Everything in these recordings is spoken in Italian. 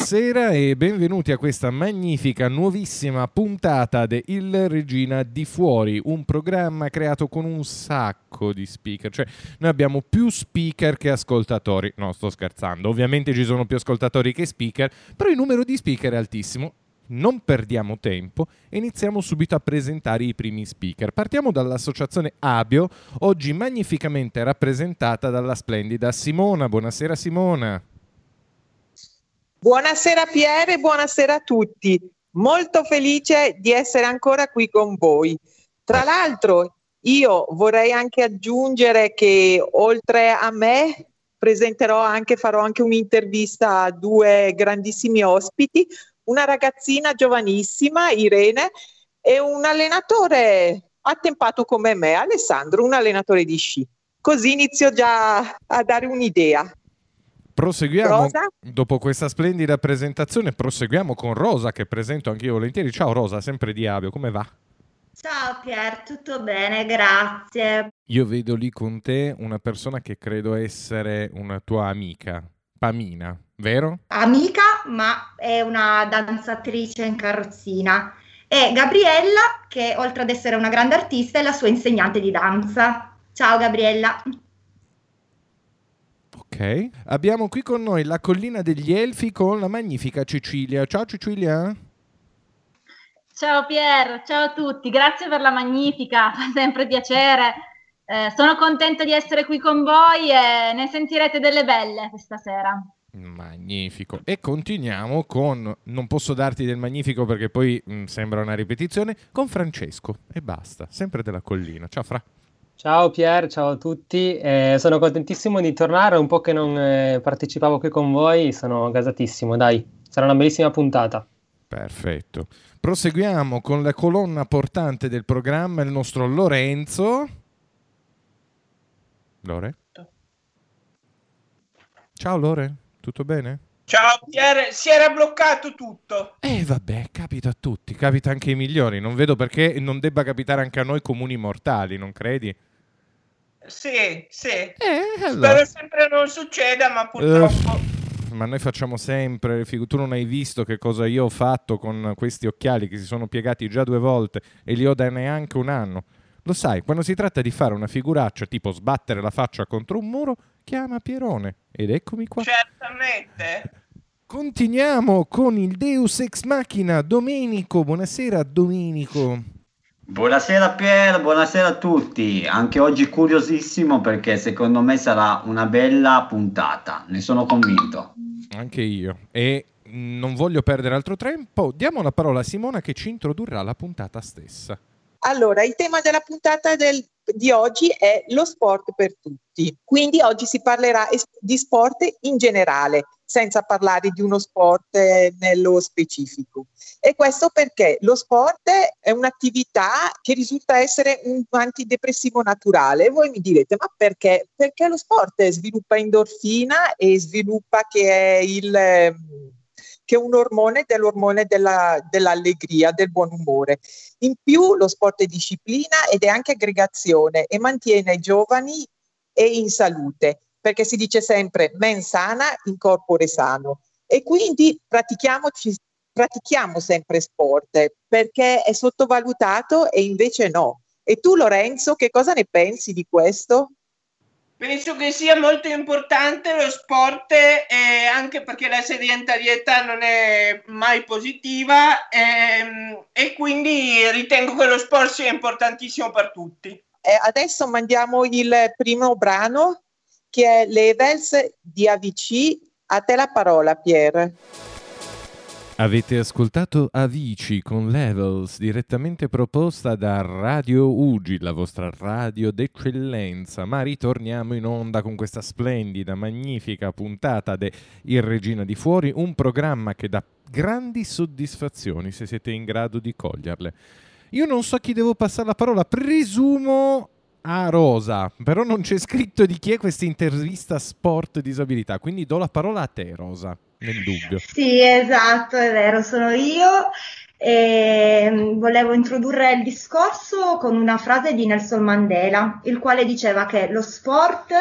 Buonasera e benvenuti a questa magnifica nuovissima puntata di Il Regina di Fuori, un programma creato con un sacco di speaker, cioè noi abbiamo più speaker che ascoltatori, no sto scherzando, ovviamente ci sono più ascoltatori che speaker, però il numero di speaker è altissimo non perdiamo tempo e iniziamo subito a presentare i primi speaker. Partiamo dall'associazione Abio, oggi magnificamente rappresentata dalla splendida Simona. Buonasera Simona. Buonasera Pierre, buonasera a tutti. Molto felice di essere ancora qui con voi. Tra l'altro, io vorrei anche aggiungere che oltre a me presenterò anche, farò anche un'intervista a due grandissimi ospiti, una ragazzina giovanissima, Irene, e un allenatore attempato come me, Alessandro, un allenatore di sci. Così inizio già a dare un'idea. Proseguiamo Rosa? dopo questa splendida presentazione. Proseguiamo con Rosa, che presento anch'io volentieri. Ciao Rosa, sempre di Avio, come va? Ciao Pier, tutto bene, grazie. Io vedo lì con te una persona che credo essere una tua amica, Pamina, vero? Amica, ma è una danzatrice in carrozzina. E Gabriella, che oltre ad essere una grande artista, è la sua insegnante di danza. Ciao Gabriella. Ok, abbiamo qui con noi la collina degli Elfi con la magnifica Cecilia. Ciao Cecilia. Ciao Pier, ciao a tutti, grazie per la magnifica, fa sempre piacere. Eh, sono contenta di essere qui con voi e ne sentirete delle belle questa sera. Magnifico. E continuiamo con, non posso darti del magnifico perché poi mh, mm, sembra una ripetizione, con Francesco e basta, sempre della collina. Ciao Fra. Ciao Pier, ciao a tutti, eh, sono contentissimo di tornare, un po' che non eh, partecipavo qui con voi, sono gasatissimo, dai, sarà una bellissima puntata. Perfetto. Proseguiamo con la colonna portante del programma, il nostro Lorenzo. Lore? Ciao Lore, tutto bene? Ciao Pier, si era bloccato tutto. Eh vabbè, capita a tutti, capita anche ai migliori, non vedo perché non debba capitare anche a noi comuni mortali, non credi? Sì, sì. Eh, allora. Spero sempre non succeda, ma purtroppo... Uh, ma noi facciamo sempre, tu non hai visto che cosa io ho fatto con questi occhiali che si sono piegati già due volte e li ho da neanche un anno. Lo sai, quando si tratta di fare una figuraccia tipo sbattere la faccia contro un muro, chiama Pierone. Ed eccomi qua. Certamente. Continuiamo con il Deus Ex Machina, Domenico. Buonasera Domenico. Buonasera Pier, buonasera a tutti. Anche oggi curiosissimo perché secondo me sarà una bella puntata, ne sono convinto. Anche io. E non voglio perdere altro tempo, diamo la parola a Simona che ci introdurrà la puntata stessa. Allora, il tema della puntata del, di oggi è lo sport per tutti. Quindi oggi si parlerà di sport in generale, senza parlare di uno sport eh, nello specifico. E questo perché lo sport è un'attività che risulta essere un antidepressivo naturale. Voi mi direte, ma perché? Perché lo sport sviluppa endorfina e sviluppa che è il che è un ormone dell'ormone della, dell'allegria, del buon umore. In più lo sport è disciplina ed è anche aggregazione e mantiene i giovani e in salute, perché si dice sempre men sana in corpore sano. E quindi pratichiamoci, pratichiamo sempre sport perché è sottovalutato e invece no. E tu Lorenzo, che cosa ne pensi di questo? Penso che sia molto importante lo sport eh, anche perché la sedentarietà non è mai positiva ehm, e quindi ritengo che lo sport sia importantissimo per tutti. Eh, adesso mandiamo il primo brano che è Levels di AVC. A te la parola, Pier. Avete ascoltato Avici con Levels, direttamente proposta da Radio Ugi, la vostra radio d'eccellenza. Ma ritorniamo in onda con questa splendida, magnifica puntata de Il Regina di Fuori, un programma che dà grandi soddisfazioni se siete in grado di coglierle. Io non so a chi devo passare la parola, presumo a Rosa, però non c'è scritto di chi è questa intervista sport disabilità, quindi do la parola a te Rosa nel dubbio. Sì, esatto, è vero, sono io. E mm, volevo introdurre il discorso con una frase di Nelson Mandela, il quale diceva che lo sport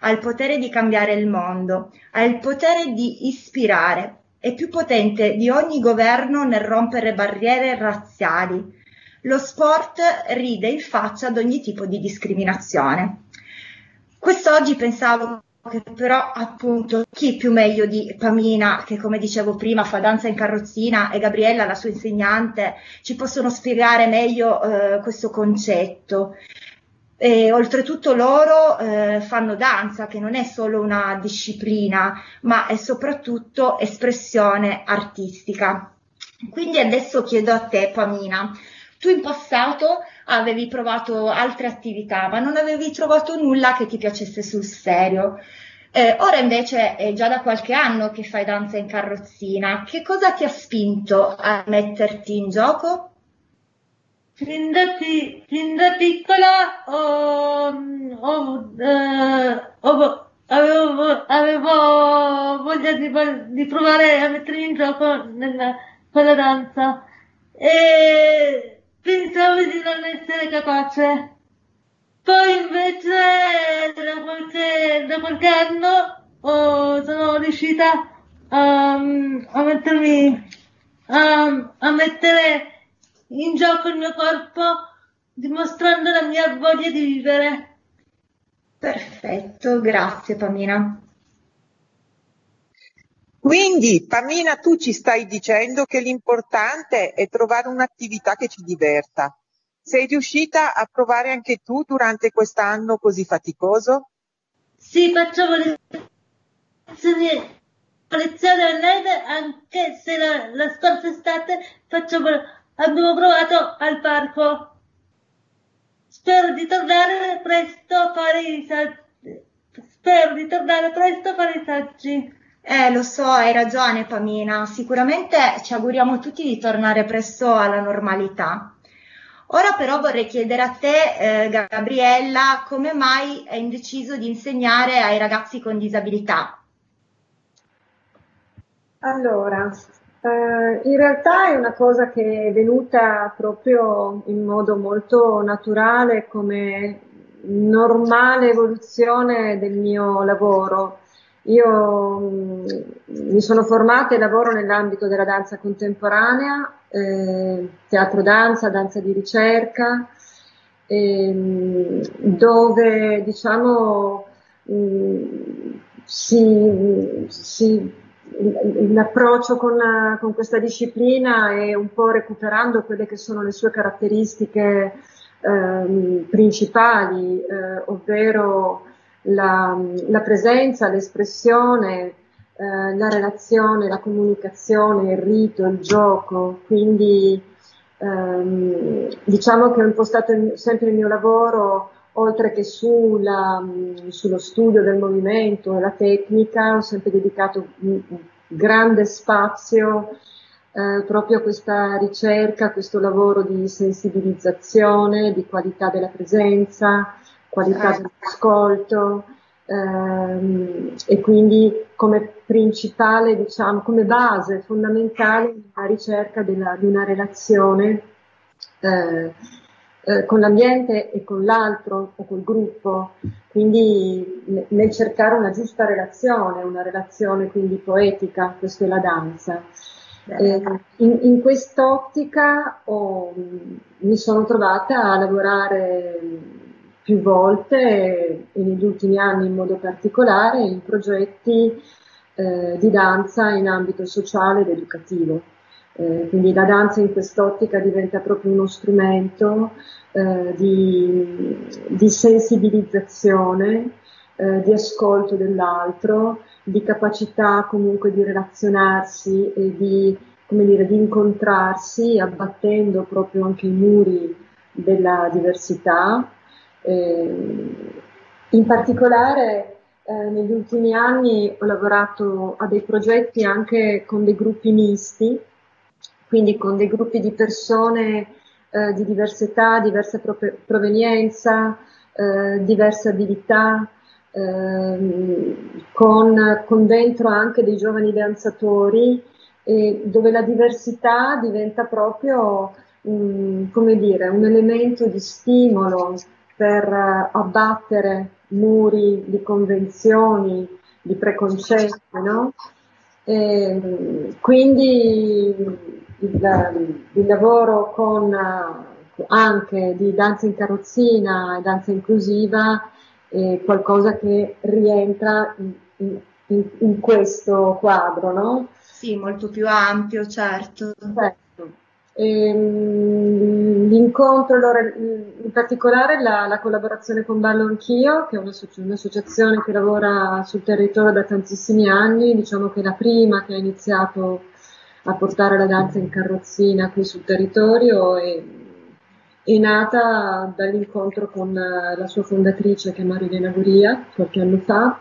ha il potere di cambiare il mondo, ha il potere di ispirare, e più potente di ogni governo nel rompere barriere razziali. Lo sport ride in faccia ad ogni tipo di discriminazione. Quest'oggi pensavo però appunto chi più meglio di Pamina, che come dicevo prima fa danza in carrozzina, e Gabriella, la sua insegnante, ci possono spiegare meglio eh, questo concetto. E, oltretutto loro eh, fanno danza, che non è solo una disciplina, ma è soprattutto espressione artistica. Quindi adesso chiedo a te, Pamina, tu in passato avevi provato altre attività, ma non avevi trovato nulla che ti piacesse sul serio. Eh, ora invece è già da qualche anno che fai danza in carrozzina. Che cosa ti ha spinto a metterti in gioco? Fin da, fin da piccola ho, ho, eh, ho, avevo, avevo, voglia di, di, provare a mettermi in gioco nella, con la danza e pensavo di non essere capace. Poi invece da qualche, da qualche anno oh, sono riuscita um, a mettermi um, a mettere in gioco il mio corpo dimostrando la mia voglia di vivere. Perfetto, grazie Pamina. Quindi, Pamina, tu ci stai dicendo che l'importante è trovare un'attività che ci diverta. Sei riuscita a provare anche tu durante quest'anno così faticoso? Sì, facciamo lezioni, lezioni online anche se la, la scorsa estate facciamo, abbiamo provato al parco. Spero di tornare presto a fare i saggi. Spero di tornare presto a fare i saggi. Eh, lo so, hai ragione Pamina, sicuramente ci auguriamo tutti di tornare presto alla normalità. Ora però vorrei chiedere a te, eh, Gabriella, come mai hai deciso di insegnare ai ragazzi con disabilità? Allora, eh, in realtà è una cosa che è venuta proprio in modo molto naturale come normale evoluzione del mio lavoro. Io mm, mi sono formata e lavoro nell'ambito della danza contemporanea, eh, teatro danza, danza di ricerca, eh, dove diciamo mh, mm, si, si, l'approccio con, con, questa disciplina è un po' recuperando quelle che sono le sue caratteristiche eh, principali, eh, ovvero la, la presenza, l'espressione, eh, la relazione, la comunicazione, il rito, il gioco, quindi ehm, diciamo che ho impostato il, sempre il mio lavoro oltre che sulla, sullo studio del movimento e la tecnica, ho sempre dedicato un grande spazio eh, proprio a questa ricerca, a questo lavoro di sensibilizzazione, di qualità della presenza, qualità certo. dell'ascolto ehm, e quindi come principale, diciamo, come base fondamentale la ricerca della, di una relazione eh, eh, con l'ambiente e con l'altro o col gruppo, quindi nel cercare una giusta relazione, una relazione quindi poetica, questa è la danza. Eh, in, in quest'ottica ho, mi sono trovata a lavorare più volte negli ultimi anni in modo particolare in progetti eh, di danza in ambito sociale ed educativo. Eh, quindi la danza in quest'ottica diventa proprio uno strumento eh, di, di, sensibilizzazione, eh, di ascolto dell'altro, di capacità comunque di relazionarsi e di, dire, di incontrarsi abbattendo proprio anche i muri della diversità in particolare eh, negli ultimi anni ho lavorato a dei progetti anche con dei gruppi misti, quindi con dei gruppi di persone eh, di diversa età, diversa provenienza, eh, diverse abilità, ehm, con, con, dentro anche dei giovani danzatori, dove la diversità diventa proprio um, come dire, un elemento di stimolo per eh, abbattere muri di convenzioni, di preconcetti, no? E, quindi il, il, lavoro con anche di danza in carrozzina e danza inclusiva è qualcosa che rientra in, in, in questo quadro, no? Sì, molto più ampio, certo. certo. Ehm, l'incontro, allora, in particolare la, la, collaborazione con Ballo Anch'io, che è un'associazione che lavora sul territorio da tantissimi anni, diciamo che è la prima che ha iniziato a portare la danza in carrozzina qui sul territorio e è nata dall'incontro con la sua fondatrice che è Marilena Guria qualche anno fa.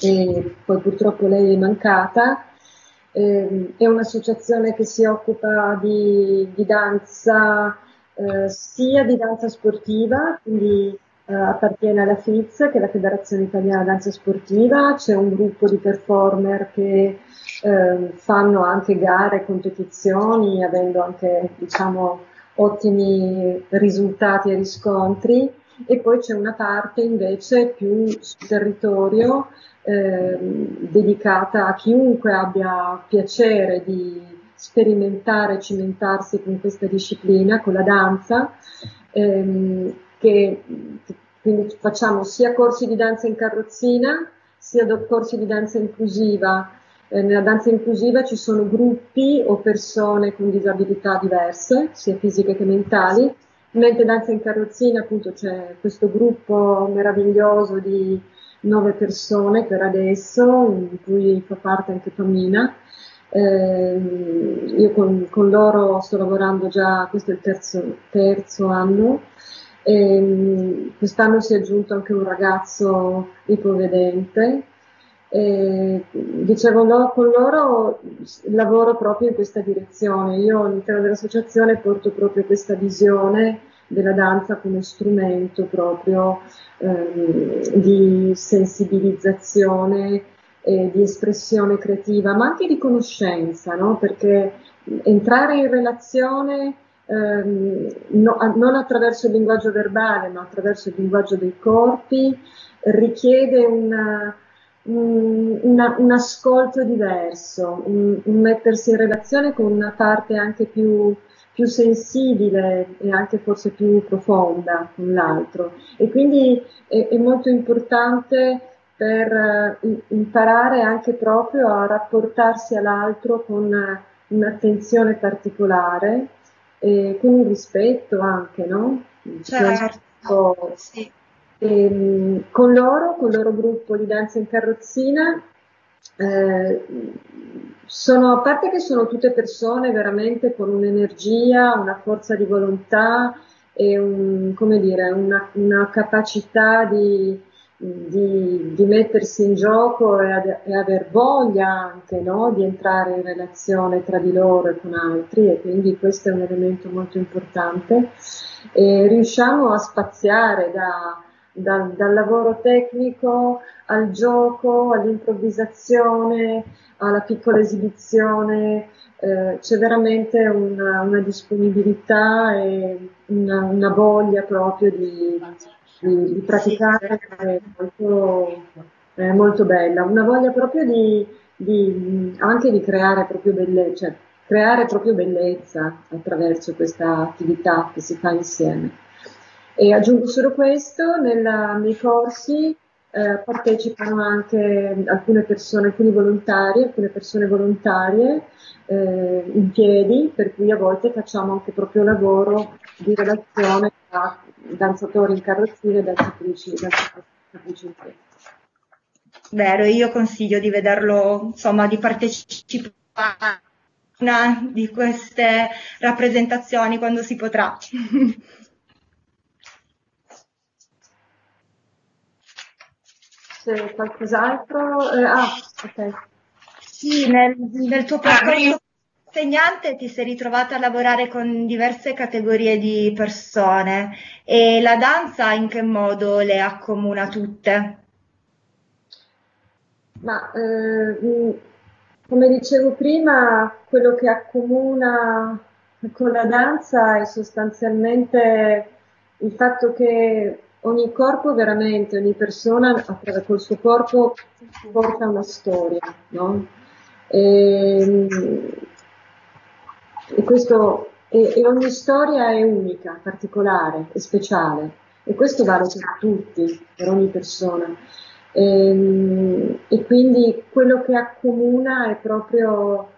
E poi purtroppo lei è mancata eh, è un'associazione che si occupa di, di danza, eh, sia di danza sportiva, quindi eh, appartiene alla FIZ, che è la Federazione Italiana Danza Sportiva, c'è un gruppo di performer che ehm, fanno anche gare, competizioni, avendo anche diciamo, ottimi risultati e riscontri e poi c'è una parte invece più sul territorio eh, dedicata a chiunque abbia piacere di sperimentare e cimentarsi con questa disciplina, con la danza, ehm, che quindi facciamo sia corsi di danza in carrozzina, sia corsi di danza inclusiva. Eh, nella danza inclusiva ci sono gruppi o persone con disabilità diverse, sia fisiche che mentali, mentre danza in carrozzina appunto c'è questo gruppo meraviglioso di nove persone per adesso, in cui fa parte anche Pamina. Eh, io con, con, loro sto lavorando già, questo è il terzo, terzo anno. E, quest'anno si è aggiunto anche un ragazzo ipovedente. E, dicevo no, con loro lavoro proprio in questa direzione. Io all'interno dell'associazione porto proprio questa visione della danza come strumento proprio ehm, di sensibilizzazione, eh, di espressione creativa, ma anche di conoscenza, no? perché entrare in relazione ehm, no, non attraverso il linguaggio verbale, ma attraverso il linguaggio dei corpi, richiede una, un, una, un, ascolto diverso, un, un mettersi in relazione con una parte anche più più sensibile e anche forse più profonda con l'altro e quindi è, è molto importante per uh, imparare anche proprio a rapportarsi all'altro con uh, un'attenzione particolare e con un rispetto anche, no? Certo, sì. E, um, con loro, con il loro gruppo di danza in carrozzina, eh, sono, a parte che sono tutte persone veramente con un'energia, una forza di volontà e un, dire, una, una capacità di, di, di, mettersi in gioco e, ad, e aver voglia anche no? di entrare in relazione tra di loro e con altri e quindi questo è un elemento molto importante. E riusciamo a spaziare da, da, dal lavoro tecnico al gioco, all'improvvisazione, alla piccola esibizione, eh, c'è veramente una, una disponibilità e una, una, voglia proprio di, di, di praticare molto, eh, molto, bella, una voglia proprio di, di, anche di creare proprio bellezza, cioè creare proprio bellezza attraverso questa attività che si fa insieme. E aggiungo solo questo, nella, nei corsi eh, partecipano anche alcune persone, alcuni volontari, alcune persone volontarie eh, in piedi, per cui a volte facciamo anche proprio lavoro di relazione tra danzatori in carrozzina e danzatrici, danzatrici in piedi. Vero, io consiglio di vederlo, insomma, di partecipare a una di queste rappresentazioni quando si potrà. c'è qualcos'altro? Eh, ah, ok. Sì, nel, nel tuo percorso insegnante ti sei ritrovata a lavorare con diverse categorie di persone e la danza in che modo le accomuna tutte? Ma eh, come dicevo prima, quello che accomuna con la danza è sostanzialmente il fatto che ogni corpo veramente, ogni persona col suo corpo porta una storia, no? E, e, questo, e, e ogni storia è unica, particolare e speciale e questo vale per tutti, per ogni persona. E, ehm, e quindi quello che accomuna è proprio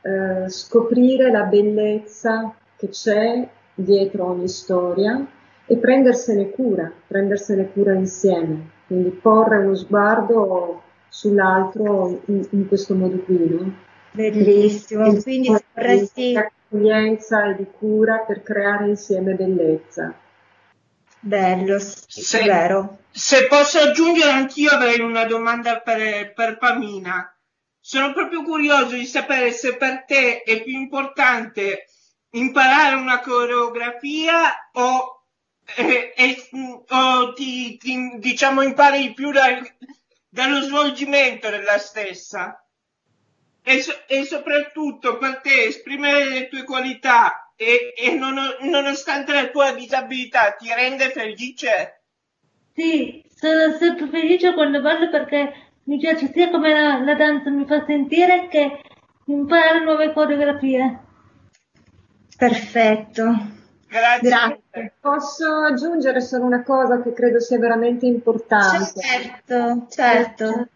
eh, scoprire la bellezza che c'è dietro ogni storia e prendersene cura, prendersene cura insieme, quindi porre uno sguardo sull'altro in, in questo modo qui. No? Bellissimo, quindi vorresti... Di accoglienza e di cura per creare insieme bellezza. Bello, se, vero. Se posso aggiungere, anch'io avrei una domanda per, per Pamina. Sono proprio curioso di sapere se per te è più importante imparare una coreografia o, eh, eh, o ti, ti, diciamo impari di più da, dallo svolgimento della stessa e, so, e, soprattutto per te esprimere le tue qualità e, e non, nonostante la tua disabilità ti rende felice? Sì, sono sempre felice quando ballo perché mi piace sia come la, la danza mi fa sentire che imparare nuove coreografie. Perfetto. Grazie. Grazie. Posso aggiungere solo una cosa che credo sia veramente importante. Certo, certo.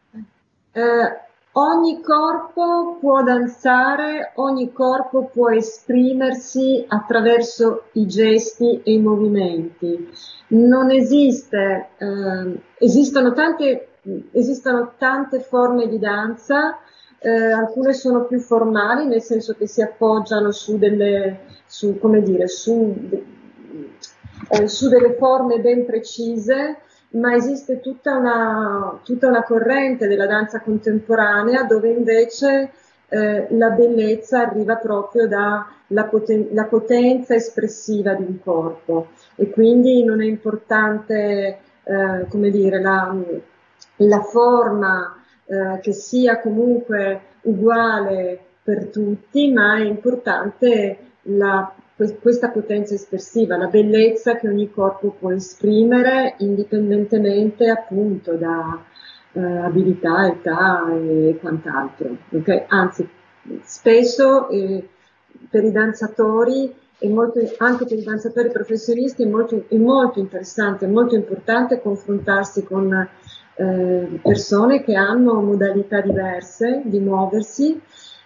Eh, ogni corpo può danzare, ogni corpo può esprimersi attraverso i gesti e i movimenti. Non esiste, eh, esistono tante, esistono tante forme di danza, eh, alcune sono più formali, nel senso che si appoggiano su delle, su, dire, su, eh, su delle forme ben precise, ma esiste tutta una, tutta una corrente della danza contemporanea dove invece eh, la bellezza arriva proprio dalla poten- potenza espressiva di un corpo. E quindi non è importante, eh, dire, la, la forma eh, che sia comunque uguale per tutti, ma è importante la, questa potenza espressiva, la bellezza che ogni corpo può esprimere indipendentemente appunto da eh, abilità, età e quant'altro. Okay? Anzi, spesso eh, per i danzatori molto, anche per i danzatori professionisti è molto, è molto interessante, è molto importante confrontarsi con eh, persone che hanno modalità diverse di muoversi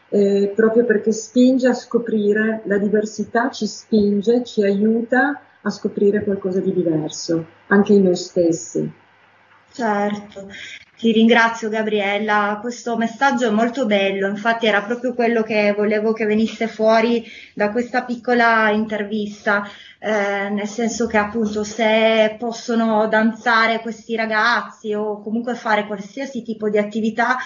eh, proprio perché spinge a scoprire la diversità, ci spinge, ci aiuta a scoprire qualcosa di diverso, anche in noi stessi. Certo, ti ringrazio Gabriella, questo messaggio è molto bello, infatti era proprio quello che volevo che venisse fuori da questa piccola intervista, eh, nel senso che appunto se possono danzare questi ragazzi o comunque fare qualsiasi tipo di attività,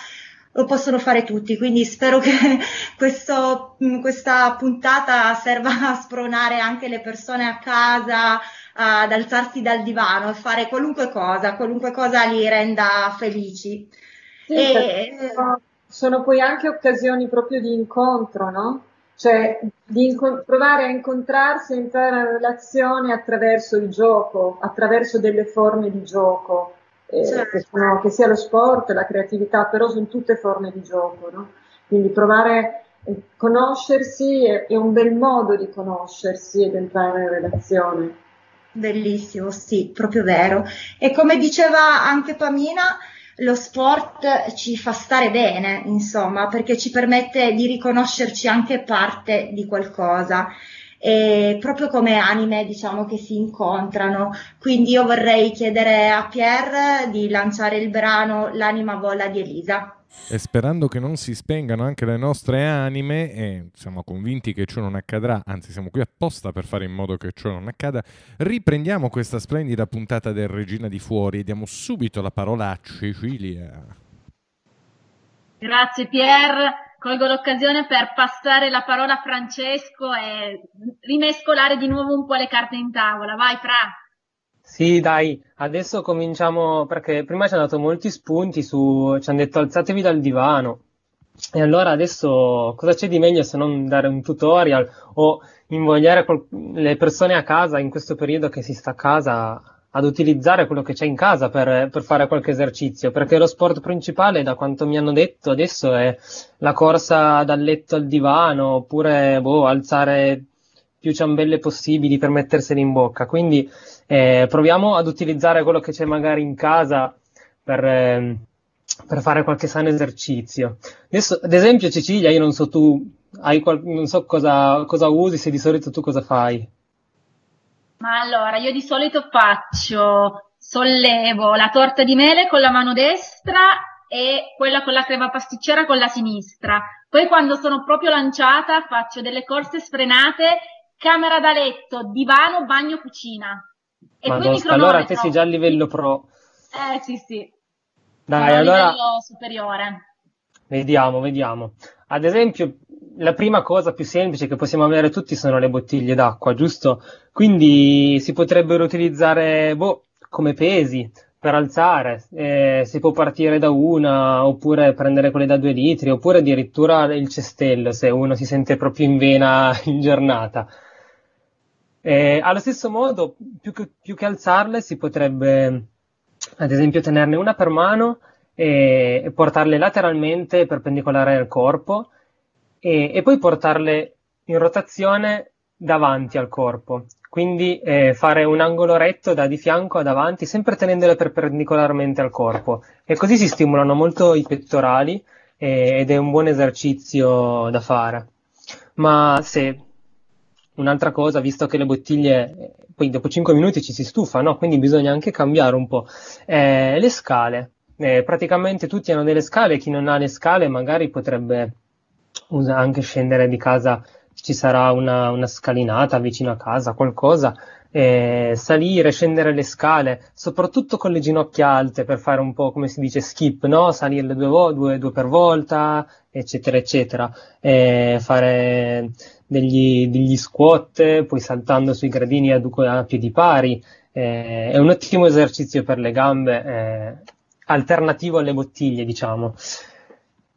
lo possono fare tutti, quindi spero che questo, mm, questa puntata serva a spronare anche le persone a casa ad alzarsi dal divano e fare qualunque cosa, qualunque cosa li renda felici. Sì, e... Sono poi anche occasioni proprio di incontro, no? Cioè di inco- provare a incontrarsi, a entrare in relazione attraverso il gioco, attraverso delle forme di gioco eh, certo. che, sono, che, sia lo sport, la creatività, però sono tutte forme di gioco, no? Quindi provare a conoscersi è, è un bel modo di conoscersi ed entrare in relazione. Bellissimo, sì, proprio vero. E come diceva anche Pamina, lo sport ci fa stare bene, insomma, perché ci permette di riconoscerci anche parte di qualcosa e proprio come anime diciamo che si incontrano. Quindi io vorrei chiedere a Pierre di lanciare il brano L'anima vola di Elisa. E sperando che non si spengano anche le nostre anime, e siamo convinti che ciò non accadrà, anzi siamo qui apposta per fare in modo che ciò non accada, riprendiamo questa splendida puntata del Regina di Fuori e diamo subito la parola a Cecilia. Grazie Pierre. Colgo l'occasione per passare la parola a Francesco e rimescolare di nuovo un po' le carte in tavola. Vai, Fra. Sì, dai, adesso cominciamo perché prima ci hanno dato molti spunti su, ci hanno detto alzatevi dal divano. E allora adesso cosa c'è di meglio se non dare un tutorial o invogliare col- le persone a casa in questo periodo che si sta a casa ad utilizzare quello che c'è in casa per, per, fare qualche esercizio, perché lo sport principale, da quanto mi hanno detto adesso, è la corsa dal letto al divano, oppure boh, alzare più ciambelle possibili per metterseli in bocca. Quindi eh, proviamo ad utilizzare quello che c'è magari in casa per, eh, per fare qualche sano esercizio. Adesso, ad esempio, Cecilia, io non so tu, qual- non so cosa, cosa usi, se di solito tu cosa fai. Ma allora, io di solito faccio, sollevo la torta di mele con la mano destra e quella con la crema pasticcera con la sinistra. Poi quando sono proprio lanciata faccio delle corse sfrenate, camera da letto, divano, bagno, cucina. E Madonna, allora te sei già a livello pro. Eh sì sì. Dai, sono allora... A livello superiore. Vediamo, vediamo. Ad esempio, la prima cosa più semplice che possiamo avere tutti sono le bottiglie d'acqua, giusto? Quindi si potrebbero utilizzare boh, come pesi per alzare, eh, si può partire da una oppure prendere quelle da due litri oppure addirittura il cestello se uno si sente proprio in vena in giornata. Eh, allo stesso modo, più che, più che, alzarle, si potrebbe ad esempio tenerne una per mano e, e portarle lateralmente perpendicolare al corpo e, e poi portarle in rotazione davanti al corpo. Quindi eh, fare un angolo retto da di fianco a davanti, sempre tenendole perpendicolarmente al corpo. E così si stimolano molto i pettorali eh, ed è un buon esercizio da fare. Ma se un'altra cosa, visto che le bottiglie poi dopo 5 minuti ci si stufa, no? quindi bisogna anche cambiare un po'. Eh, le scale, eh, praticamente tutti hanno delle scale, chi non ha le scale magari potrebbe anche scendere di casa, ci sarà una, una scalinata vicino a casa, qualcosa, eh, salire, scendere le scale, soprattutto con le ginocchia alte per fare un po' come si dice skip, no? Salire due, vo- due, due per volta, eccetera, eccetera, eh, fare degli, degli, squat, poi saltando sui gradini a, a piedi pari, eh, è un ottimo esercizio per le gambe, eh, alternativo alle bottiglie, diciamo.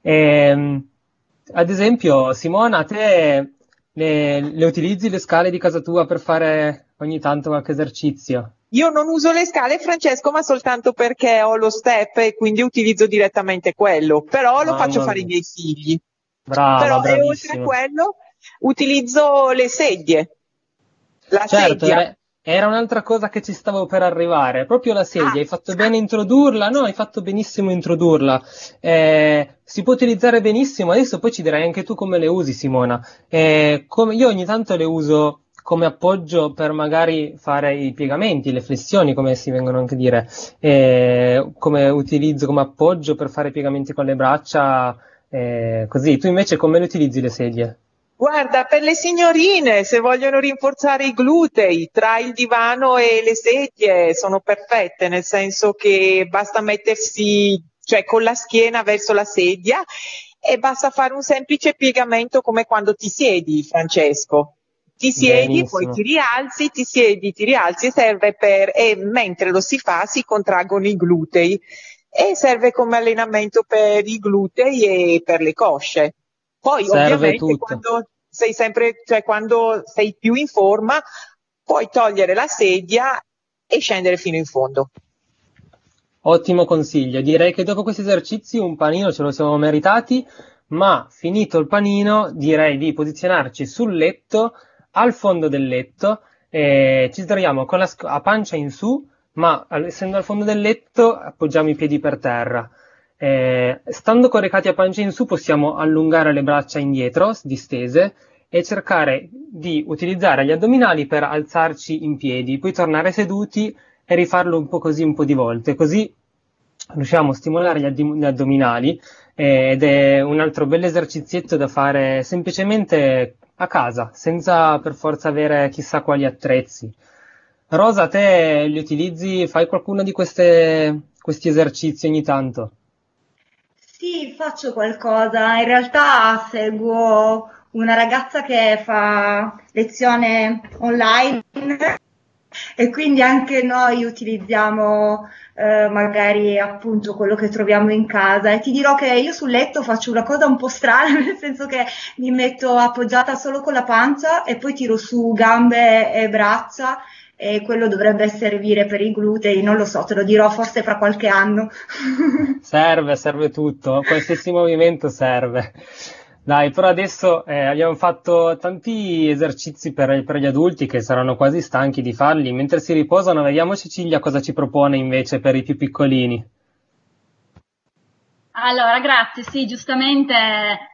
E, ehm, ad esempio, Simona, te le, le utilizzi le scale di casa tua per fare ogni tanto qualche esercizio? Io non uso le scale, Francesco, ma soltanto perché ho lo step e quindi utilizzo direttamente quello. Però lo Mamma faccio fare ai miei figli. Brava, Però bravissima. oltre a quello utilizzo le sedie. La certo, sedia. Era un'altra cosa che ci stavo per arrivare, proprio la sedia, ah, hai fatto bene a introdurla, no, hai fatto benissimo introdurla, eh, si può utilizzare benissimo, adesso poi ci dirai anche tu come le usi Simona, eh, come, io ogni tanto le uso come appoggio per magari fare i piegamenti, le flessioni, come si vengono anche a dire, eh, come utilizzo come appoggio per fare i piegamenti con le braccia, eh, così, tu invece come le utilizzi le sedie? Guarda, per le signorine, se vogliono rinforzare i glutei, tra il divano e le sedie sono perfette, nel senso che basta mettersi, cioè con la schiena verso la sedia e basta fare un semplice piegamento come quando ti siedi, Francesco. Ti siedi, Benissimo. poi ti rialzi, ti siedi, ti rialzi e serve per, e mentre lo si fa si contraggono i glutei e serve come allenamento per i glutei e per le cosce. Poi Serve ovviamente tutto. quando sei sempre, cioè quando sei più in forma, puoi togliere la sedia e scendere fino in fondo. Ottimo consiglio, direi che dopo questi esercizi un panino ce lo siamo meritati, ma finito il panino direi di posizionarci sul letto, al fondo del letto, e ci troviamo con la sc- a pancia in su, ma essendo al fondo del letto appoggiamo i piedi per terra. Eh, stando coricati a pancia in su possiamo allungare le braccia indietro, distese, e cercare di utilizzare gli addominali per alzarci in piedi, poi tornare seduti e rifarlo un po' così un po' di volte, così riusciamo a stimolare gli, addi- gli addominali eh, ed è un altro bel esercizietto da fare semplicemente a casa, senza per forza avere chissà quali attrezzi. Rosa, te li utilizzi? Fai qualcuno di queste, questi esercizi ogni tanto? Sì, faccio qualcosa. In realtà seguo una ragazza che fa lezione online e quindi anche noi utilizziamo eh, magari appunto quello che troviamo in casa e ti dirò che io sul letto faccio una cosa un po' strana, nel senso che mi metto appoggiata solo con la pancia e poi tiro su gambe e braccia e quello dovrebbe servire per i glutei, non lo so, te lo dirò forse fra qualche anno. serve, serve tutto, qualsiasi movimento serve. Dai, però adesso eh, abbiamo fatto tanti esercizi per, per, gli adulti che saranno quasi stanchi di farli. Mentre si riposano, vediamo Cecilia cosa ci propone invece per i più piccolini. Allora, grazie. Sì, giustamente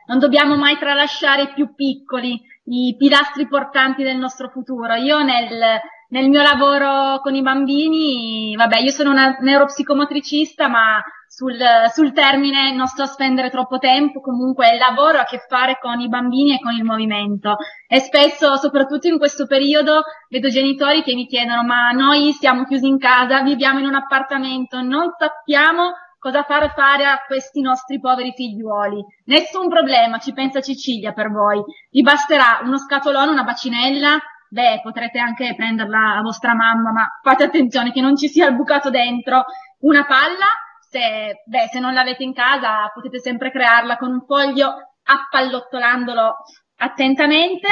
non dobbiamo mai tralasciare i più piccoli, i pilastri portanti del nostro futuro. Io nel, nel mio lavoro con i bambini, vabbè, io sono una neuropsicomotricista, ma sul, sul, termine non sto a spendere troppo tempo, comunque il lavoro ha a che fare con i bambini e con il movimento e spesso, soprattutto in questo periodo, vedo genitori che mi chiedono ma noi siamo chiusi in casa, viviamo in un appartamento, non sappiamo cosa fare fare a questi nostri poveri figliuoli. Nessun problema, ci pensa Cecilia per voi. Vi basterà uno scatolone, una bacinella, beh, potrete anche prenderla a vostra mamma, ma fate attenzione che non ci sia il bucato dentro, una palla se, beh, se non l'avete in casa potete sempre crearla con un foglio appallottolandolo attentamente.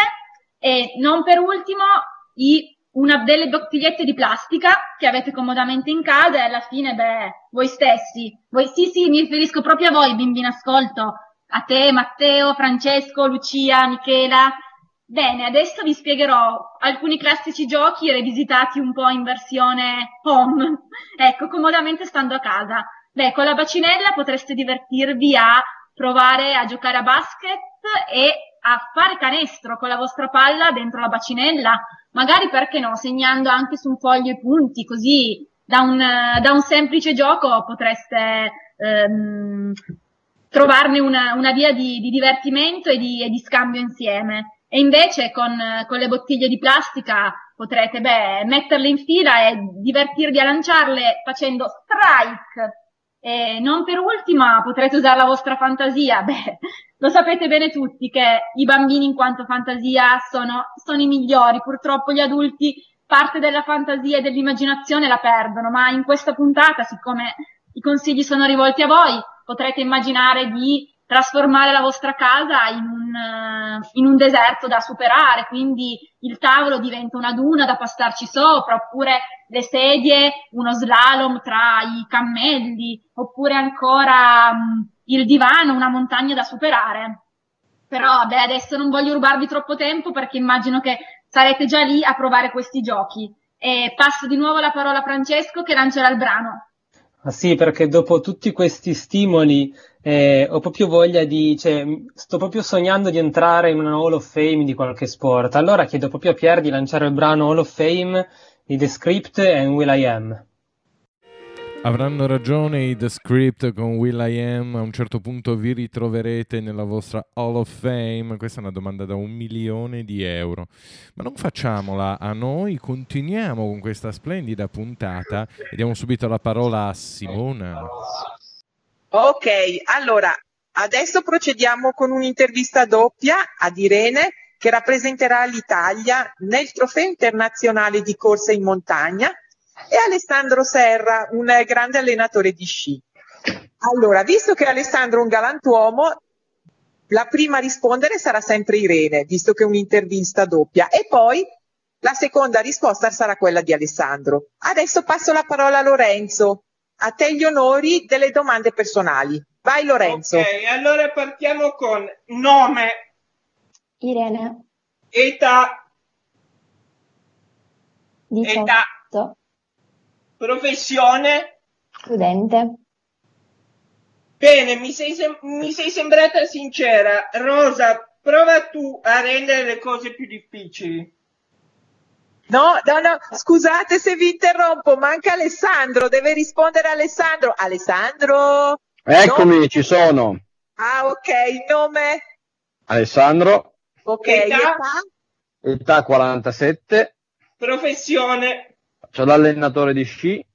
E non per ultimo i, una delle bottigliette di plastica che avete comodamente in casa e alla fine, beh, voi stessi, voi sì sì, mi riferisco proprio a voi bimbi in ascolto, a te Matteo, Francesco, Lucia, Michela. Bene, adesso vi spiegherò alcuni classici giochi rivisitati un po' in versione home, ecco, comodamente stando a casa. Beh, con la bacinella potreste divertirvi a provare a giocare a basket e a fare canestro con la vostra palla dentro la bacinella, magari perché no, segnando anche su un foglio i punti, così da un, da un semplice gioco potreste ehm, trovarne una, una via di, di divertimento e di, e di, scambio insieme. E invece con, con le bottiglie di plastica potrete beh, metterle in fila e divertirvi a lanciarle facendo strike e non per ultima potrete usare la vostra fantasia. Beh, lo sapete bene tutti che i bambini in quanto fantasia sono, sono i migliori. Purtroppo gli adulti parte della fantasia e dell'immaginazione la perdono, ma in questa puntata, siccome i consigli sono rivolti a voi, potrete immaginare di trasformare la vostra casa in un, eh, in un deserto da superare, quindi il tavolo diventa una duna da passarci sopra, oppure le sedie, uno slalom tra i cammelli, oppure ancora um, il divano, una montagna da superare. Però beh, adesso non voglio rubarvi troppo tempo perché immagino che sarete già lì a provare questi giochi. E passo di nuovo la parola a Francesco che lancerà il brano. Ah sì, perché dopo tutti questi stimoli eh, ho proprio voglia di, cioè, sto proprio sognando di entrare in una Hall of Fame di qualche sport. Allora chiedo proprio a Pier di lanciare il brano Hall of Fame di The Script and Will I Am. Avranno ragione i The Script con Will I Am, a un certo punto vi ritroverete nella vostra Hall of Fame, questa è una domanda da un milione di euro, ma non facciamola a noi, continuiamo con questa splendida puntata e diamo subito la parola a Simona. Ok, allora adesso procediamo con un'intervista doppia ad Irene che rappresenterà l'Italia nel trofeo internazionale di corsa in montagna e Alessandro Serra, un grande allenatore di sci. Allora, visto che Alessandro è un galantuomo, la prima a rispondere sarà sempre Irene, visto che è un'intervista doppia, e poi la seconda risposta sarà quella di Alessandro. Adesso passo la parola a Lorenzo. A te gli onori delle domande personali. Vai Lorenzo. Ok, allora partiamo con nome. Irene. Età. 18. Età. Professione? Studente. Bene, mi sei, sem- mi sei sembrata sincera. Rosa, prova tu a rendere le cose più difficili. No, no, no, scusate se vi interrompo, manca Alessandro, deve rispondere Alessandro. Alessandro? Eccomi, no? ci sono. Ah, ok, nome? Alessandro. Ok, età? età? Età 47. Professione? C'ho l'allenatore di sci.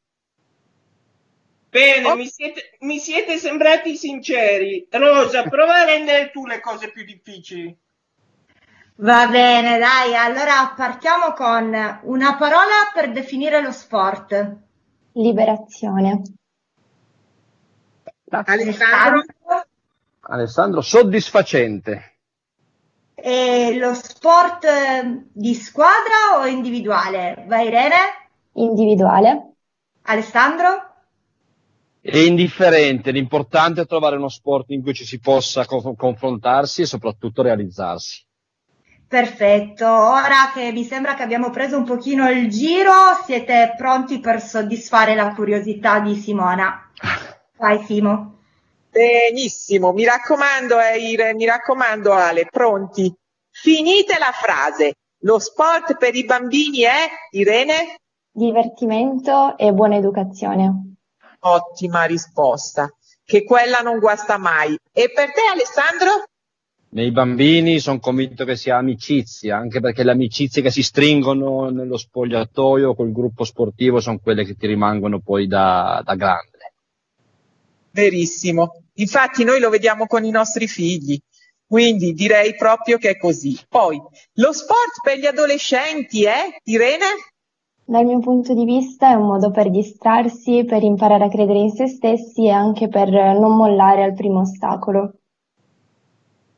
Bene, oh. mi, siete, mi siete sembrati sinceri. Rosa, prova a rendere tu le cose più difficili. Va bene, dai, allora partiamo con una parola per definire lo sport. Liberazione. Alessandro? Alessandro, soddisfacente. E lo sport eh, di squadra o individuale? Vai Irene? Individuale. Alessandro? È indifferente, l'importante è trovare uno sport in cui ci si possa co- confrontarsi e soprattutto realizzarsi. Perfetto, ora che mi sembra che abbiamo preso un pochino il giro, siete pronti per soddisfare la curiosità di Simona. Vai Simo. Benissimo, mi raccomando, Eire, mi raccomando Ale, pronti? Finite la frase. Lo sport per i bambini è, Irene? Divertimento e buona educazione. Ottima risposta, che quella non guasta mai. E per te Alessandro? Nei bambini sono convinto che sia amicizia, anche perché le amicizie che si stringono nello spogliatoio col gruppo sportivo sono quelle che ti rimangono poi da, da grande. Verissimo. Infatti noi lo vediamo con i nostri figli. Quindi direi proprio che è così. Poi, lo sport per gli adolescenti è, Irene? Dal mio punto di vista è un modo per distrarsi, per imparare a credere in se stessi e anche per non mollare al primo ostacolo.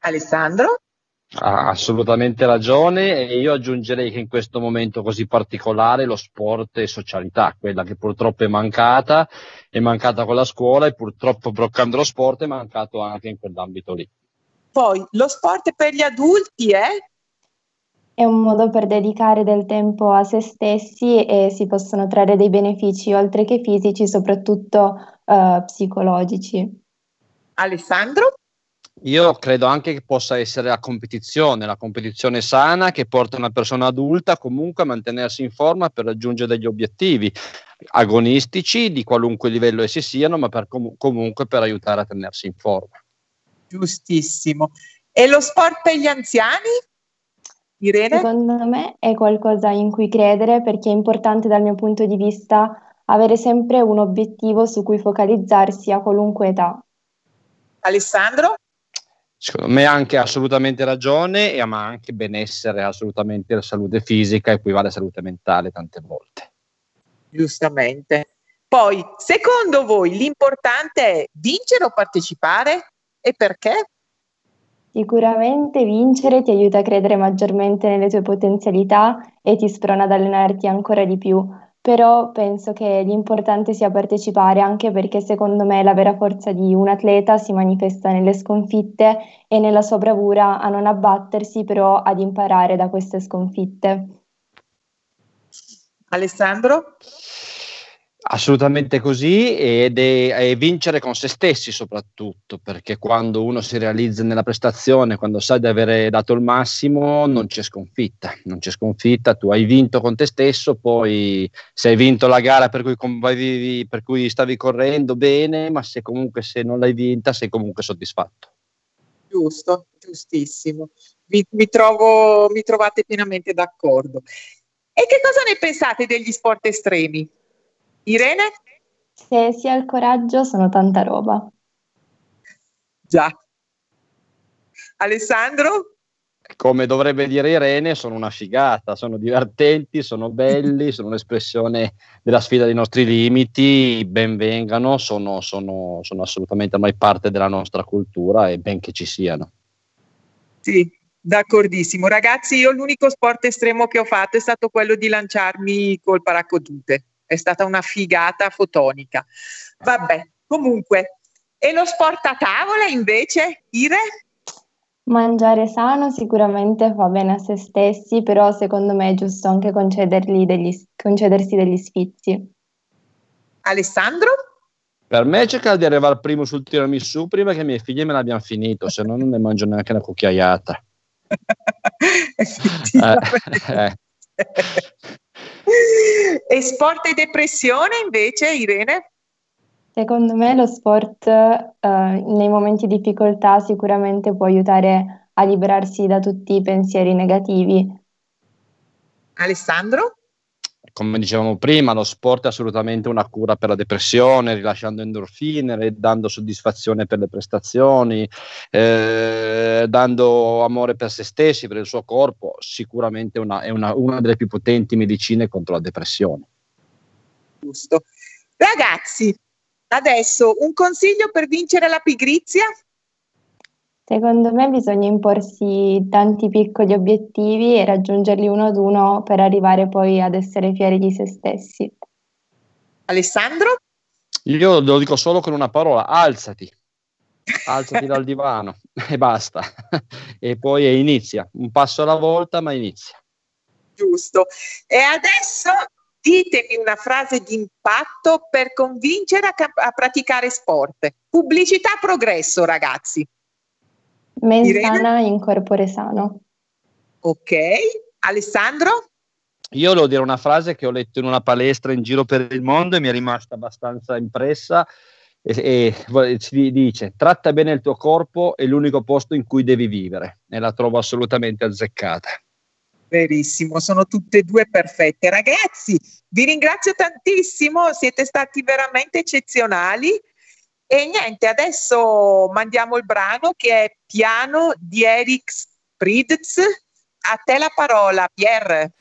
Alessandro? Ha assolutamente ragione e io aggiungerei che in questo momento così particolare lo sport è socialità, quella che purtroppo è mancata, è mancata con la scuola e purtroppo bloccando lo sport è mancato anche in quell'ambito lì. Poi, lo sport per gli adulti è? È un modo per dedicare del tempo a se stessi e si possono trarre dei benefici oltre che fisici, soprattutto eh, psicologici. Alessandro? Io credo anche che possa essere la competizione, la competizione sana che porta una persona adulta comunque a mantenersi in forma per raggiungere degli obiettivi agonistici di qualunque livello essi siano, ma per com- comunque per aiutare a tenersi in forma. Giustissimo. E lo sport per gli anziani? Irene? Secondo me è qualcosa in cui credere perché è importante dal mio punto di vista avere sempre un obiettivo su cui focalizzarsi a qualunque età. Alessandro? Secondo me ha anche assolutamente ragione, e ma anche benessere, assolutamente la salute fisica equivale a salute mentale tante volte. Giustamente. Poi, secondo voi, l'importante è vincere o partecipare? E perché? Sicuramente vincere ti aiuta a credere maggiormente nelle tue potenzialità e ti sprona ad allenarti ancora di più, però penso che l'importante sia partecipare anche perché secondo me la vera forza di un atleta si manifesta nelle sconfitte e nella sua bravura a non abbattersi, però ad imparare da queste sconfitte. Alessandro? Assolutamente così ed è, è, vincere con se stessi soprattutto, perché quando uno si realizza nella prestazione, quando sai di avere dato il massimo, non c'è sconfitta, non c'è sconfitta, tu hai vinto con te stesso, poi se hai vinto la gara per cui, per cui stavi correndo bene, ma se comunque se non l'hai vinta sei comunque soddisfatto. Giusto, giustissimo, mi, mi, trovo, mi trovate pienamente d'accordo. E che cosa ne pensate degli sport estremi? Irene? Se si ha il coraggio sono tanta roba. Già. Alessandro? Come dovrebbe dire Irene, sono una figata, sono divertenti, sono belli, sono un'espressione della sfida dei nostri limiti, benvengano, sono, sono, sono assolutamente ormai parte della nostra cultura e ben che ci siano. Sì, d'accordissimo. Ragazzi, io l'unico sport estremo che ho fatto è stato quello di lanciarmi col paracadute è stata una figata fotonica. Vabbè, comunque, e lo sport a tavola invece, Ire? Mangiare sano sicuramente fa bene a se stessi, però secondo me è giusto anche degli, concedersi degli sfizi. Alessandro? Per me cercare di arrivare primo sul tiramisù prima che i miei figli me l'abbiano finito, se no non ne mangio neanche una cucchiaiata. eh, eh. E sport e depressione invece, Irene? Secondo me lo sport eh, nei momenti di difficoltà sicuramente può aiutare a liberarsi da tutti i pensieri negativi. Alessandro? Come dicevamo prima, lo sport è assolutamente una cura per la depressione, rilasciando endorfine, dando soddisfazione per le prestazioni, eh, dando amore per se stessi, per il suo corpo, sicuramente una, è una, una delle più potenti medicine contro la depressione. Secondo me bisogna imporsi tanti piccoli obiettivi e raggiungerli uno ad uno per arrivare poi ad essere fieri di se stessi. Alessandro? Io lo dico solo con una parola, alzati. Alzati dal divano e basta. e poi inizia, un passo alla volta, ma inizia. Giusto. E adesso ditemi una frase di impatto per convincere a, cap- a praticare sport. Pubblicità progresso, ragazzi. Mens Irene? sana in corpore sano. Ok. Alessandro? Io volevo dire una frase che ho letto in una palestra in giro per il mondo e mi è rimasta abbastanza impressa e, e ci dice tratta bene il tuo corpo è l'unico posto in cui devi vivere e la trovo assolutamente azzeccata. Verissimo, sono tutte e due perfette. Ragazzi, vi ringrazio tantissimo, siete stati veramente eccezionali. E niente, adesso mandiamo il brano che è Piano di Eric Spritz. A te la parola, Pierre.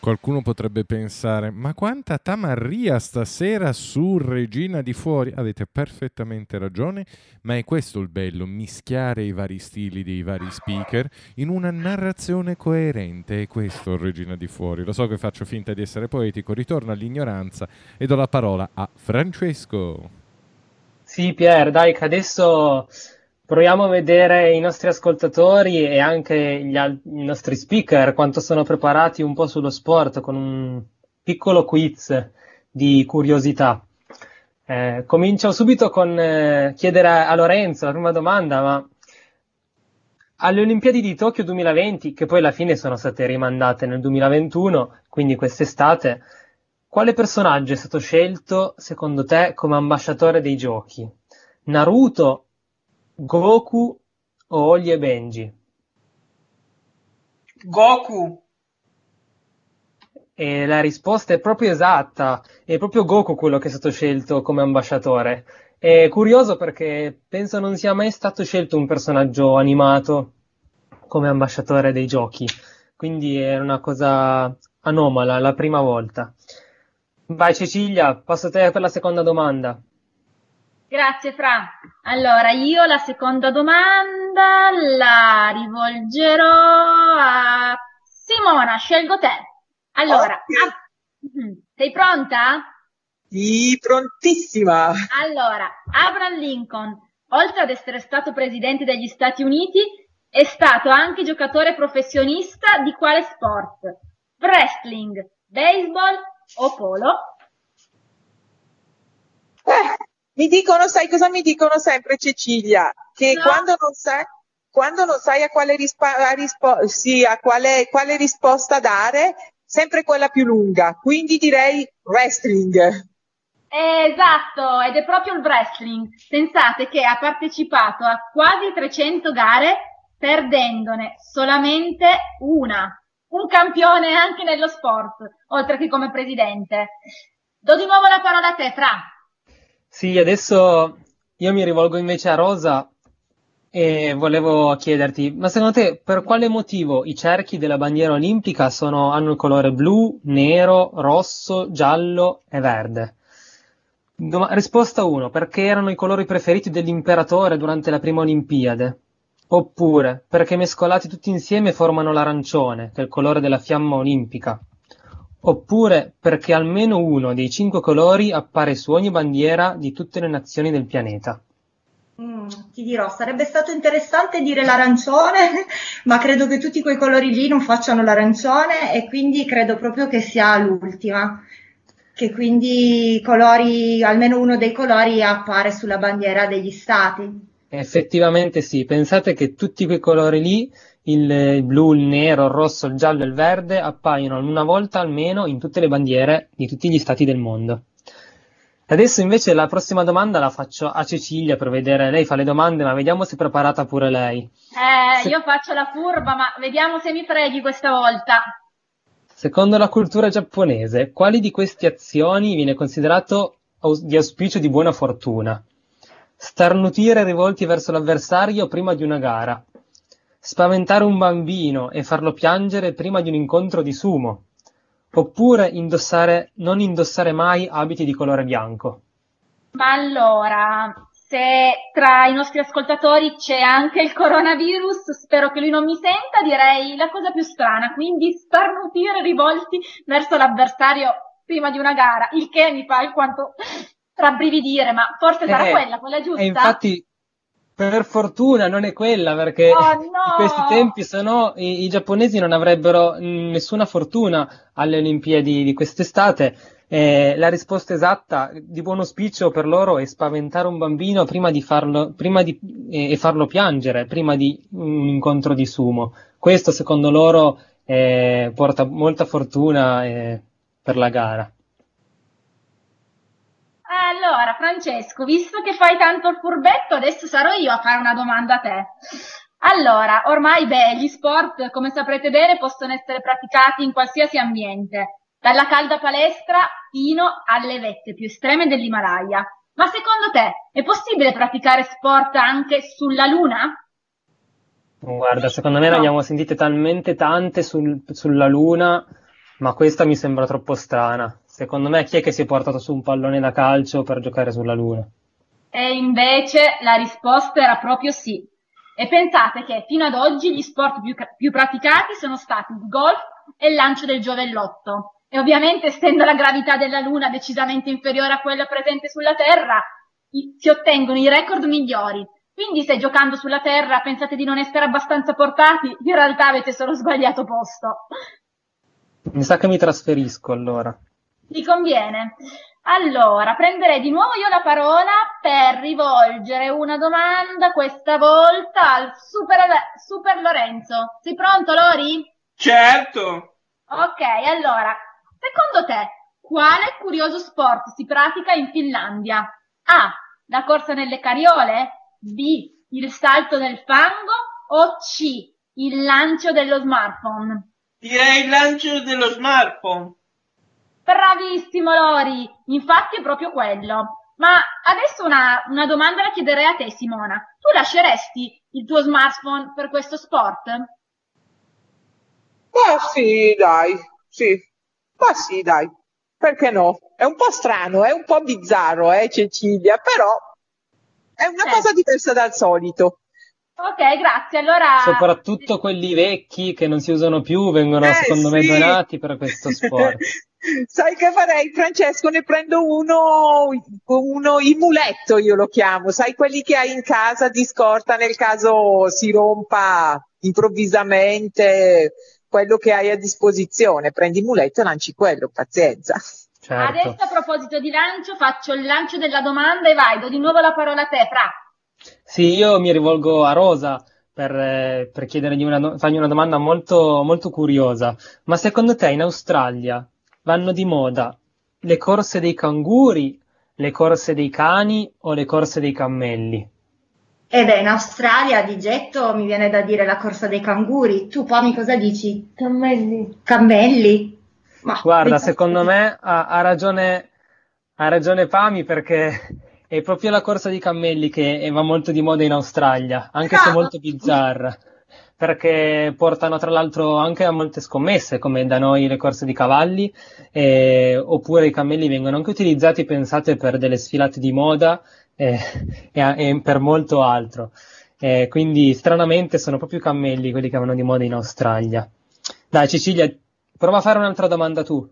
Qualcuno potrebbe pensare, ma quanta tamarria stasera su Regina di Fuori? Avete perfettamente ragione, ma è questo il bello, mischiare i vari stili dei vari speaker in una narrazione coerente. È questo Regina di Fuori. Lo so che faccio finta di essere poetico, ritorno all'ignoranza e do la parola a Francesco. Sì, Pier, dai, che adesso proviamo a vedere i nostri ascoltatori e anche gli i nostri speaker quanto sono preparati un po' sullo sport con un piccolo quiz di curiosità. Eh, comincio subito con eh, chiedere a Lorenzo la prima domanda, ma alle Olimpiadi di Tokyo 2020, che poi alla fine sono state rimandate nel 2021, quindi quest'estate, quale personaggio è stato scelto secondo te come ambasciatore dei giochi? Naruto, Goku o Oli e Benji? Goku. E la risposta è proprio esatta, è proprio Goku quello che è stato scelto come ambasciatore. È curioso perché penso non sia mai stato scelto un personaggio animato come ambasciatore dei giochi, quindi è una cosa anomala, la prima volta. Vai Cecilia, passo a te per la seconda domanda. Grazie Fra. Allora, io la seconda domanda la rivolgerò a Simona, scelgo te. Allora, ab- Mhm. sei pronta? Sì, prontissima. Allora, Abraham Lincoln, oltre ad essere stato presidente degli Stati Uniti, è stato anche giocatore professionista di quale sport? Wrestling, baseball o polo? Eh, mi dicono, sai cosa mi dicono sempre Cecilia? Che No. quando non sai, quando non sai a quale, rispa- a rispo- sì, a quale, quale risposta dare, sempre quella più lunga. Quindi direi wrestling. Esatto, ed è proprio il wrestling. Pensate che ha partecipato a quasi 300 gare perdendone solamente una. Un campione anche nello sport, oltre che come presidente. Do di nuovo la parola a te, Fra. Sì, adesso io mi rivolgo invece a Rosa e volevo chiederti, ma secondo te per quale motivo i cerchi della bandiera olimpica sono- hanno il colore blu, nero, rosso, giallo e verde? Risposta 1, perché erano i colori preferiti dell'imperatore durante la prima Olimpiade? Oppure perché mescolati tutti insieme formano l'arancione, che è il colore della fiamma olimpica? Oppure perché almeno uno dei cinque colori appare su ogni bandiera di tutte le nazioni del pianeta? Mm, ti dirò, sarebbe stato interessante dire l'arancione, ma credo che tutti quei colori lì non facciano l'arancione e quindi credo proprio che sia l'ultima, che quindi colori, almeno uno dei colori appare sulla bandiera degli stati. Effettivamente sì, pensate che tutti quei colori lì, il, il blu, il nero, il rosso, il giallo e il verde, appaiono una volta almeno in tutte le bandiere di tutti gli stati del mondo. Adesso invece la prossima domanda la faccio a Cecilia per vedere, lei fa le domande, ma vediamo se è preparata pure lei. Eh, Se- io faccio la furba, ma vediamo se mi freghi questa volta. Secondo la cultura giapponese, quali di queste azioni viene considerato aus- di auspicio di buona fortuna? Starnutire rivolti verso l'avversario prima di una gara. Spaventare un bambino e farlo piangere prima di un incontro di sumo. Oppure indossare, non indossare mai abiti di colore bianco. Ma allora, se tra i nostri ascoltatori c'è anche il coronavirus, spero che lui non mi senta, direi la cosa più strana, quindi starnutire rivolti verso l'avversario prima di una gara, il che mi fa alquanto rabbrividire, ma forse sarà Eh, quella, quella giusta? E infatti, per fortuna non è quella, perché Oh, no! in questi tempi, se no, i, i giapponesi non avrebbero mh, nessuna fortuna alle Olimpiadi di quest'estate. Eh, la risposta esatta di buon auspicio per loro è spaventare un bambino prima di farlo, prima di, e, e farlo piangere, prima di un incontro di sumo. Questo, secondo loro, eh, porta molta fortuna eh, per la gara. Allora, Francesco, visto che fai tanto il furbetto, adesso sarò io a fare una domanda a te. Allora, ormai, beh, gli sport, come saprete bene, possono essere praticati in qualsiasi ambiente, dalla calda palestra fino alle vette più estreme dell'Himalaya. Ma secondo te è possibile praticare sport anche sulla Luna? Guarda, secondo me ne No. abbiamo sentite talmente tante sul- sulla Luna, ma questa mi sembra troppo strana. Secondo me chi è che si è portato su un pallone da calcio per giocare sulla Luna? E invece la risposta era proprio sì. E pensate che fino ad oggi gli sport più, più praticati sono stati il golf e il lancio del giovellotto. E ovviamente, essendo la gravità della Luna decisamente inferiore a quella presente sulla Terra, si ottengono i record migliori. Quindi se giocando sulla Terra pensate di non essere abbastanza portati, in realtà avete solo sbagliato posto. Mi sa che mi trasferisco allora. Ti conviene. Allora, prenderei di nuovo io la parola per rivolgere una domanda, questa volta al Super, Super Lorenzo. Sei pronto, Lori? Certo. Ok, allora, secondo te, quale curioso sport si pratica in Finlandia? A. La corsa nelle carriole? B. Il salto nel fango? O C. Il lancio dello smartphone? Direi il lancio dello smartphone. Bravissimo Lori, infatti è proprio quello. Ma adesso una, una domanda la chiederei a te Simona. Tu lasceresti il tuo smartphone per questo sport? Ma sì, dai, sì. Ma sì, dai. Perché no? È un po' strano, è un po' bizzarro, eh, Cecilia, però è una Certo. cosa diversa dal solito. Ok, grazie. Allora, Soprattutto quelli vecchi che non si usano più vengono, Eh, secondo me, sì. donati per questo sport. Sai che farei, Francesco? Ne prendo uno, uno, il muletto io lo chiamo, sai quelli che hai in casa di scorta nel caso si rompa improvvisamente quello che hai a disposizione. Prendi il muletto e lanci quello, pazienza. Certo. adesso a proposito di lancio, faccio il lancio della domanda e vai, do di nuovo la parola a te, Fra. Sì, io mi rivolgo a Rosa per, eh, per chiedergli una, fargli una domanda molto, molto curiosa. Ma secondo te in Australia vanno di moda le corse dei canguri, le corse dei cani o le corse dei cammelli? E beh, in Australia di getto mi viene da dire la corsa dei canguri. Tu, Pomi, cosa dici? Cammelli. Cammelli? Ma Guarda, dei secondo me ha, ha ragione, ha ragione Pami perché è proprio la corsa di cammelli che va molto di moda in Australia, anche se Bravo. molto bizzarra, perché portano tra l'altro anche a molte scommesse, come da noi le corse di cavalli, eh, oppure i cammelli vengono anche utilizzati, pensate, per delle sfilate di moda eh, e, e per molto altro. Eh, quindi stranamente sono proprio i cammelli quelli che vanno di moda in Australia. Dai, Cecilia, prova a fare un'altra domanda tu.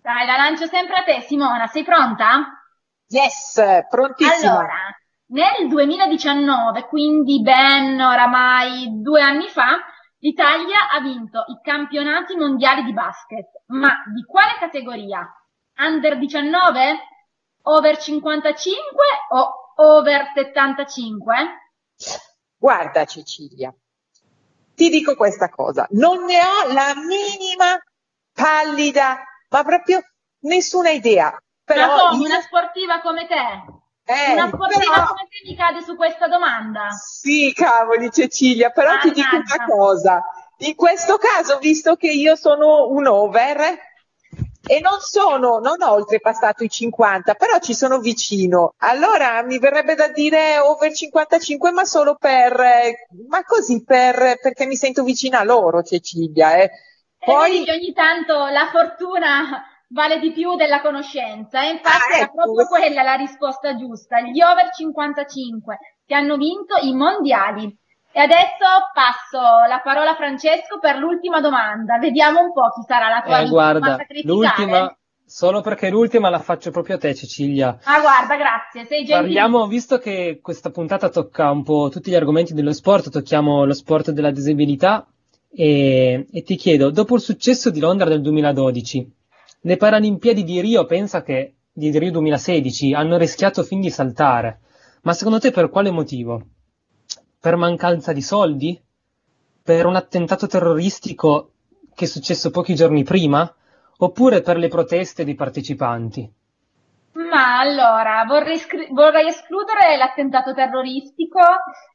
Dai, la lancio sempre a te, Simona. Sei pronta? Yes, prontissima. Allora, nel 2019, quindi ben oramai due anni fa, l'Italia ha vinto i campionati mondiali di basket. Ma di quale categoria? Under 19? Over 55 o over 75? Guarda Cecilia, ti dico questa cosa, non ne ho la minima pallida, ma proprio nessuna idea. Però io- una sportiva come te? Eh, Una sportiva però- mi cade su questa domanda? Sì, cavoli Cecilia, però ti dico Mannaggia. una cosa. In questo caso, visto che io sono un over e non sono, non ho oltrepassato i 50, però ci sono vicino, allora mi verrebbe da dire over 55, ma solo per, eh, ma così per, perché mi sento vicina a loro, Cecilia. Eh. E Poi, che ogni tanto la fortuna vale di più della conoscenza. E infatti Ah, era ecco. proprio quella la risposta giusta, gli over 55 che hanno vinto i mondiali. E adesso passo la parola a Francesco per l'ultima domanda. Vediamo un po' chi sarà la tua Eh, guarda, l'ultima, solo perché l'ultima la faccio proprio a te, Cecilia. Ah, guarda, grazie, sei gentile. Parliamo, visto che questa puntata tocca un po' tutti gli argomenti dello sport, tocchiamo lo sport della disabilità e, e ti chiedo, dopo il successo di Londra del 2012, le Paralimpiadi di Rio, pensa che di Rio 2016 hanno rischiato fin di saltare, ma secondo te per quale motivo? Per mancanza di soldi? Per un attentato terroristico che è successo pochi giorni prima? Oppure per le proteste dei partecipanti? Ma allora, vorrei, scri- vorrei escludere l'attentato terroristico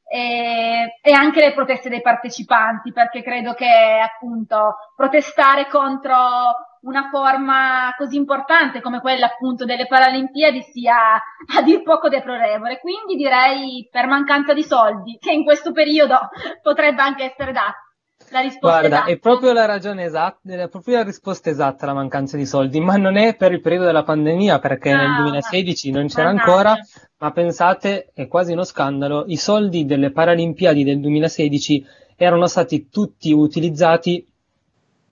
e, e anche le proteste dei partecipanti, perché credo che appunto protestare contro una forma così importante come quella appunto delle Paralimpiadi sia a dir poco deplorevole. Quindi direi per mancanza di soldi, che in questo periodo potrebbe anche essere data. La risposta Guarda, esatta. è proprio la ragione esatta, è proprio la risposta esatta la mancanza di soldi, ma non è per il periodo della pandemia, perché nel Ah, 2016 non c'era mannaggia. ancora, ma pensate, è quasi uno scandalo, i soldi delle Paralimpiadi del 2016 erano stati tutti utilizzati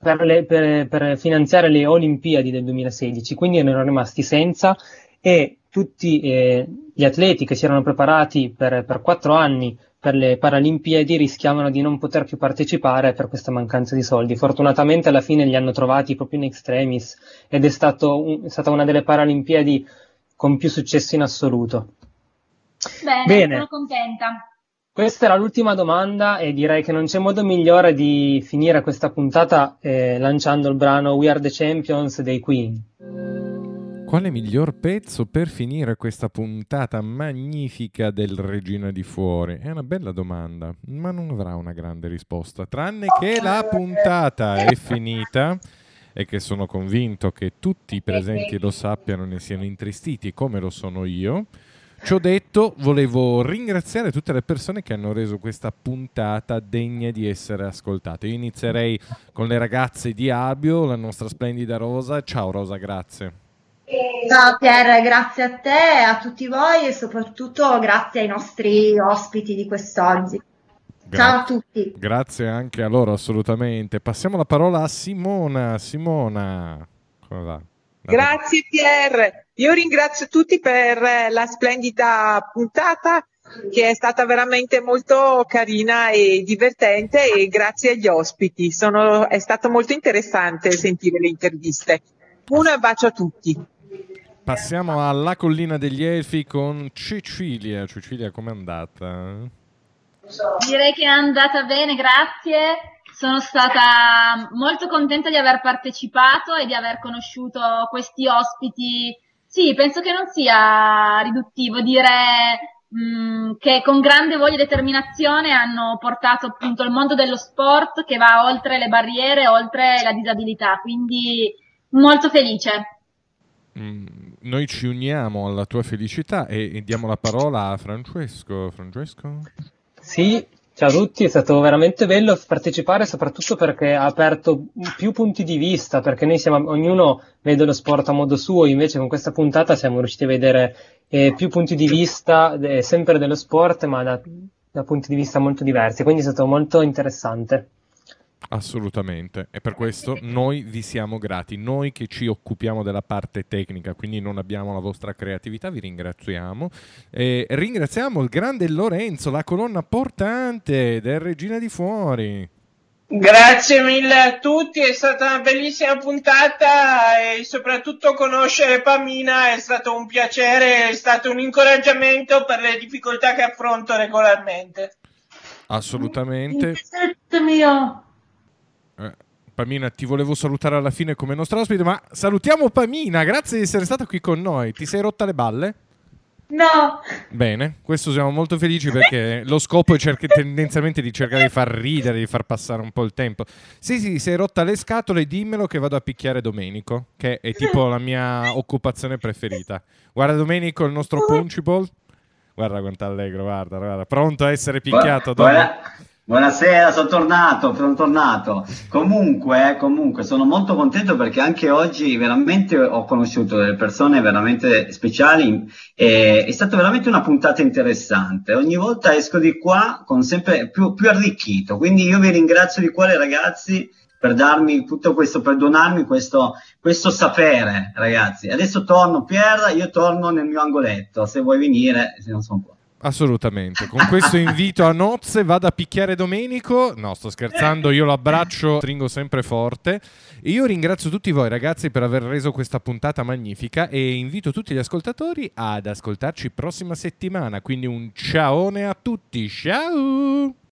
per, le- per- per finanziare le Olimpiadi del 2016, quindi erano rimasti senza e tutti eh, gli atleti che si erano preparati per, per quattro anni per le Paralimpiadi rischiavano di non poter più partecipare per questa mancanza di soldi. Fortunatamente alla fine li hanno trovati proprio in extremis ed è, stato un- è stata una delle Paralimpiadi con più successo in assoluto. Bene, Bene. sono contenta. Questa era l'ultima domanda e direi che non c'è modo migliore di finire questa puntata eh, lanciando il brano We Are the Champions dei Queen. Quale miglior pezzo per finire questa puntata magnifica del Regina di Fuori? È una bella domanda, ma non avrà una grande risposta, tranne che la puntata è finita e che sono convinto che tutti i presenti lo sappiano e ne siano intristiti come lo sono io. Ciò detto, volevo ringraziare tutte le persone che hanno reso questa puntata degna di essere ascoltate. Io inizierei con le ragazze di Abio, la nostra splendida Rosa. Ciao Rosa, grazie. Ciao Pier, grazie a te, a tutti voi e soprattutto grazie ai nostri ospiti di quest'oggi. Ciao a tutti. Grazie anche a loro, assolutamente. Passiamo la parola a Simona. Simona, come va? Grazie Pier, io ringrazio tutti per eh, la splendida puntata che è stata veramente molto carina e divertente e grazie agli ospiti, Sono- è stato molto interessante sentire le interviste. Un bacio a tutti. Passiamo alla collina degli Elfi con Cecilia. Cecilia, com'è andata? Direi che è andata bene, grazie. Sono stata molto contenta di aver partecipato e di aver conosciuto questi ospiti. Sì, penso che non sia riduttivo dire mh, che con grande voglia e determinazione hanno portato appunto il mondo dello sport che va oltre le barriere, oltre la disabilità. Quindi molto felice. Mm, Noi ci uniamo alla tua felicità e, e diamo la parola a Francesco. Francesco? Sì, ciao a tutti, è stato veramente bello partecipare soprattutto perché ha aperto più punti di vista, perché noi siamo, ognuno vede lo sport a modo suo, invece con questa puntata siamo riusciti a vedere eh, più punti di vista, eh, sempre dello sport, ma da, da punti di vista molto diversi, quindi è stato molto interessante. Assolutamente, e per questo noi vi siamo grati. Noi che ci occupiamo della parte tecnica, quindi non abbiamo la vostra creatività, vi ringraziamo. E ringraziamo il grande Lorenzo, la colonna portante del Regina di Fuori. Grazie mille a tutti, è stata una bellissima puntata e soprattutto conoscere Pamina è stato un piacere, è stato un incoraggiamento per le difficoltà che affronto regolarmente. Assolutamente. Mio. Eh, Pamina, ti volevo salutare alla fine come nostra ospite, ma salutiamo Pamina, grazie di essere stata qui con noi. Ti sei rotta le balle? No. Bene, questo siamo molto felici perché lo scopo è cerca- tendenzialmente di cercare di far ridere, di far passare un po' il tempo. Sì, sì, sei rotta le scatole, dimmelo che vado a picchiare Domenico, che è tipo la mia occupazione preferita. Guarda Domenico, il nostro principal. Guarda quanto allegro, guarda, guarda, pronto a essere picchiato. Dom- Buona- Buonasera, sono tornato, sono tornato. Comunque, comunque, sono molto contento perché anche oggi veramente ho conosciuto delle persone veramente speciali e è stata veramente una puntata interessante. Ogni volta esco di qua con sempre più, più arricchito, quindi io vi ringrazio di cuore ragazzi per darmi tutto questo, per donarmi questo, questo sapere ragazzi. Adesso torno, Pier, io torno nel mio angoletto, se vuoi venire, se non sono qua. Assolutamente. Con questo invito a nozze vado a picchiare Domenico. No, sto scherzando, io lo abbraccio, stringo sempre forte. Io ringrazio tutti voi ragazzi per aver reso questa puntata magnifica e invito tutti gli ascoltatori ad ascoltarci prossima settimana. Quindi un ciaone a tutti. Ciao!